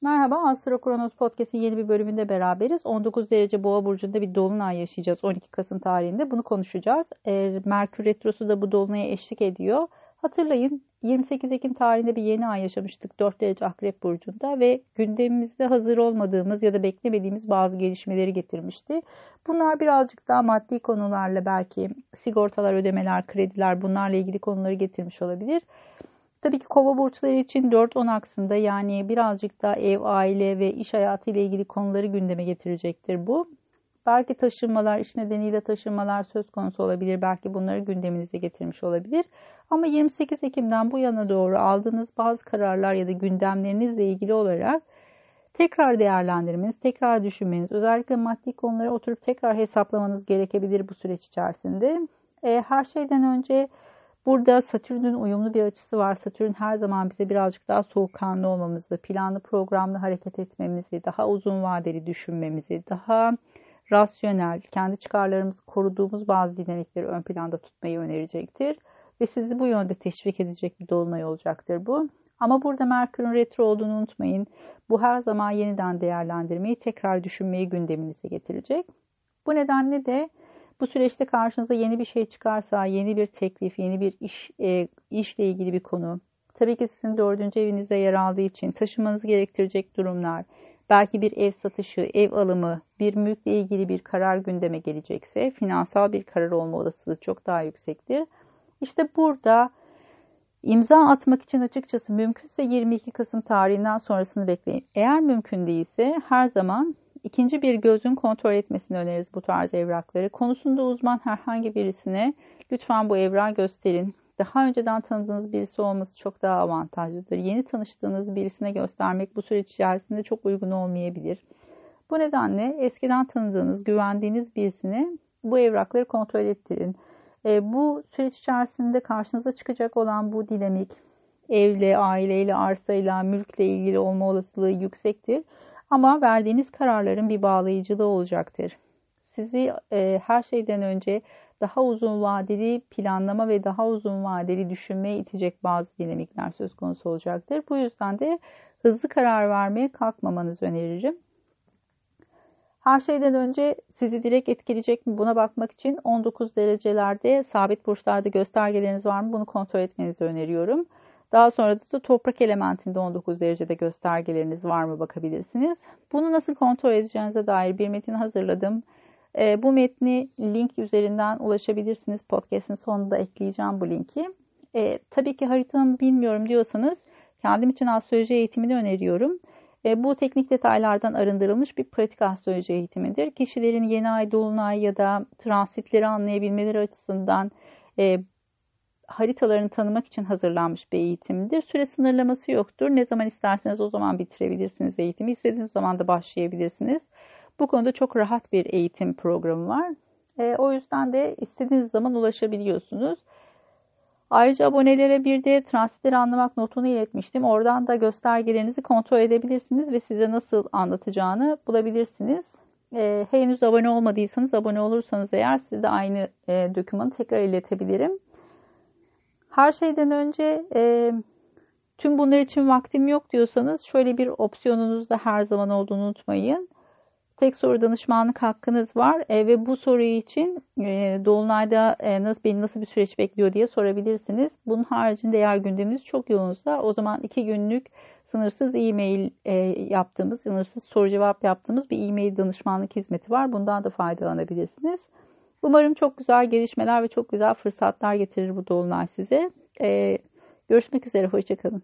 Merhaba, Astro Kronos Podcast'in yeni bir bölümünde beraberiz. 19 derece boğa burcunda bir dolunay yaşayacağız 12 Kasım tarihinde. Bunu konuşacağız. E, Merkür Retrosu da bu dolunaya eşlik ediyor. Hatırlayın 28 Ekim tarihinde bir yeni ay yaşamıştık 4 derece Akrep Burcu'nda ve gündemimizde hazır olmadığımız ya da beklemediğimiz bazı gelişmeleri getirmişti. Bunlar birazcık daha maddi konularla belki sigortalar, ödemeler, krediler bunlarla ilgili konuları getirmiş olabilir. Tabii ki kova burçları için 4-10 aksında yani birazcık da ev, aile ve iş hayatı ile ilgili konuları gündeme getirecektir bu. Belki taşınmalar, iş nedeniyle taşınmalar söz konusu olabilir. Belki bunları gündeminize getirmiş olabilir. Ama 28 Ekim'den bu yana doğru aldığınız bazı kararlar ya da gündemlerinizle ilgili olarak tekrar değerlendirmeniz, tekrar düşünmeniz, özellikle maddi konuları oturup tekrar hesaplamanız gerekebilir bu süreç içerisinde. E, her şeyden önce Burada Satürn'ün uyumlu bir açısı var. Satürn her zaman bize birazcık daha soğukkanlı olmamızı, planlı programlı hareket etmemizi, daha uzun vadeli düşünmemizi, daha rasyonel, kendi çıkarlarımızı koruduğumuz bazı dinamikleri ön planda tutmayı önerecektir. Ve sizi bu yönde teşvik edecek bir dolunay olacaktır bu. Ama burada Merkür'ün retro olduğunu unutmayın. Bu her zaman yeniden değerlendirmeyi, tekrar düşünmeyi gündeminize getirecek. Bu nedenle de bu süreçte karşınıza yeni bir şey çıkarsa, yeni bir teklif, yeni bir iş e, işle ilgili bir konu, tabii ki sizin dördüncü evinizde yer aldığı için taşımanız gerektirecek durumlar, belki bir ev satışı, ev alımı, bir mülkle ilgili bir karar gündeme gelecekse, finansal bir karar olma olasılığı çok daha yüksektir. İşte burada imza atmak için açıkçası mümkünse 22 Kasım tarihinden sonrasını bekleyin. Eğer mümkün değilse her zaman İkinci bir gözün kontrol etmesini öneririz bu tarz evrakları. Konusunda uzman herhangi birisine lütfen bu evrağı gösterin. Daha önceden tanıdığınız birisi olması çok daha avantajlıdır. Yeni tanıştığınız birisine göstermek bu süreç içerisinde çok uygun olmayabilir. Bu nedenle eskiden tanıdığınız, güvendiğiniz birisine bu evrakları kontrol ettirin. E, bu süreç içerisinde karşınıza çıkacak olan bu dinamik evle, aileyle, arsayla, mülkle ilgili olma olasılığı yüksektir. Ama verdiğiniz kararların bir bağlayıcılığı olacaktır. Sizi e, her şeyden önce daha uzun vadeli planlama ve daha uzun vadeli düşünmeye itecek bazı dinamikler söz konusu olacaktır. Bu yüzden de hızlı karar vermeye kalkmamanızı öneririm. Her şeyden önce sizi direkt etkileyecek mi buna bakmak için 19 derecelerde sabit burçlarda göstergeleriniz var mı bunu kontrol etmenizi öneriyorum. Daha sonra da toprak elementinde 19 derecede göstergeleriniz var mı bakabilirsiniz. Bunu nasıl kontrol edeceğinize dair bir metin hazırladım. E, bu metni link üzerinden ulaşabilirsiniz. Podcast'in sonunda ekleyeceğim bu linki. E, tabii ki haritanı bilmiyorum diyorsanız kendim için astroloji eğitimini öneriyorum. E, bu teknik detaylardan arındırılmış bir pratik astroloji eğitimidir. Kişilerin yeni ay, dolunay ya da transitleri anlayabilmeleri açısından e, haritalarını tanımak için hazırlanmış bir eğitimdir. Süre sınırlaması yoktur. Ne zaman isterseniz o zaman bitirebilirsiniz eğitimi. İstediğiniz zaman da başlayabilirsiniz. Bu konuda çok rahat bir eğitim programı var. E, o yüzden de istediğiniz zaman ulaşabiliyorsunuz. Ayrıca abonelere bir de transitleri anlamak notunu iletmiştim. Oradan da göstergelerinizi kontrol edebilirsiniz ve size nasıl anlatacağını bulabilirsiniz. E, henüz abone olmadıysanız abone olursanız eğer size de aynı e, dokümanı tekrar iletebilirim. Her şeyden önce e, tüm bunlar için vaktim yok diyorsanız şöyle bir opsiyonunuz da her zaman olduğunu unutmayın. Tek soru danışmanlık hakkınız var e, ve bu soruyu için e, Dolunay'da e, nasıl beni nasıl bir süreç bekliyor diye sorabilirsiniz. Bunun haricinde eğer gündeminiz çok yoğunsa o zaman iki günlük sınırsız e-mail e, yaptığımız, sınırsız soru cevap yaptığımız bir e-mail danışmanlık hizmeti var. Bundan da faydalanabilirsiniz. Umarım çok güzel gelişmeler ve çok güzel fırsatlar getirir bu dolunay size. Ee, görüşmek üzere, hoşçakalın.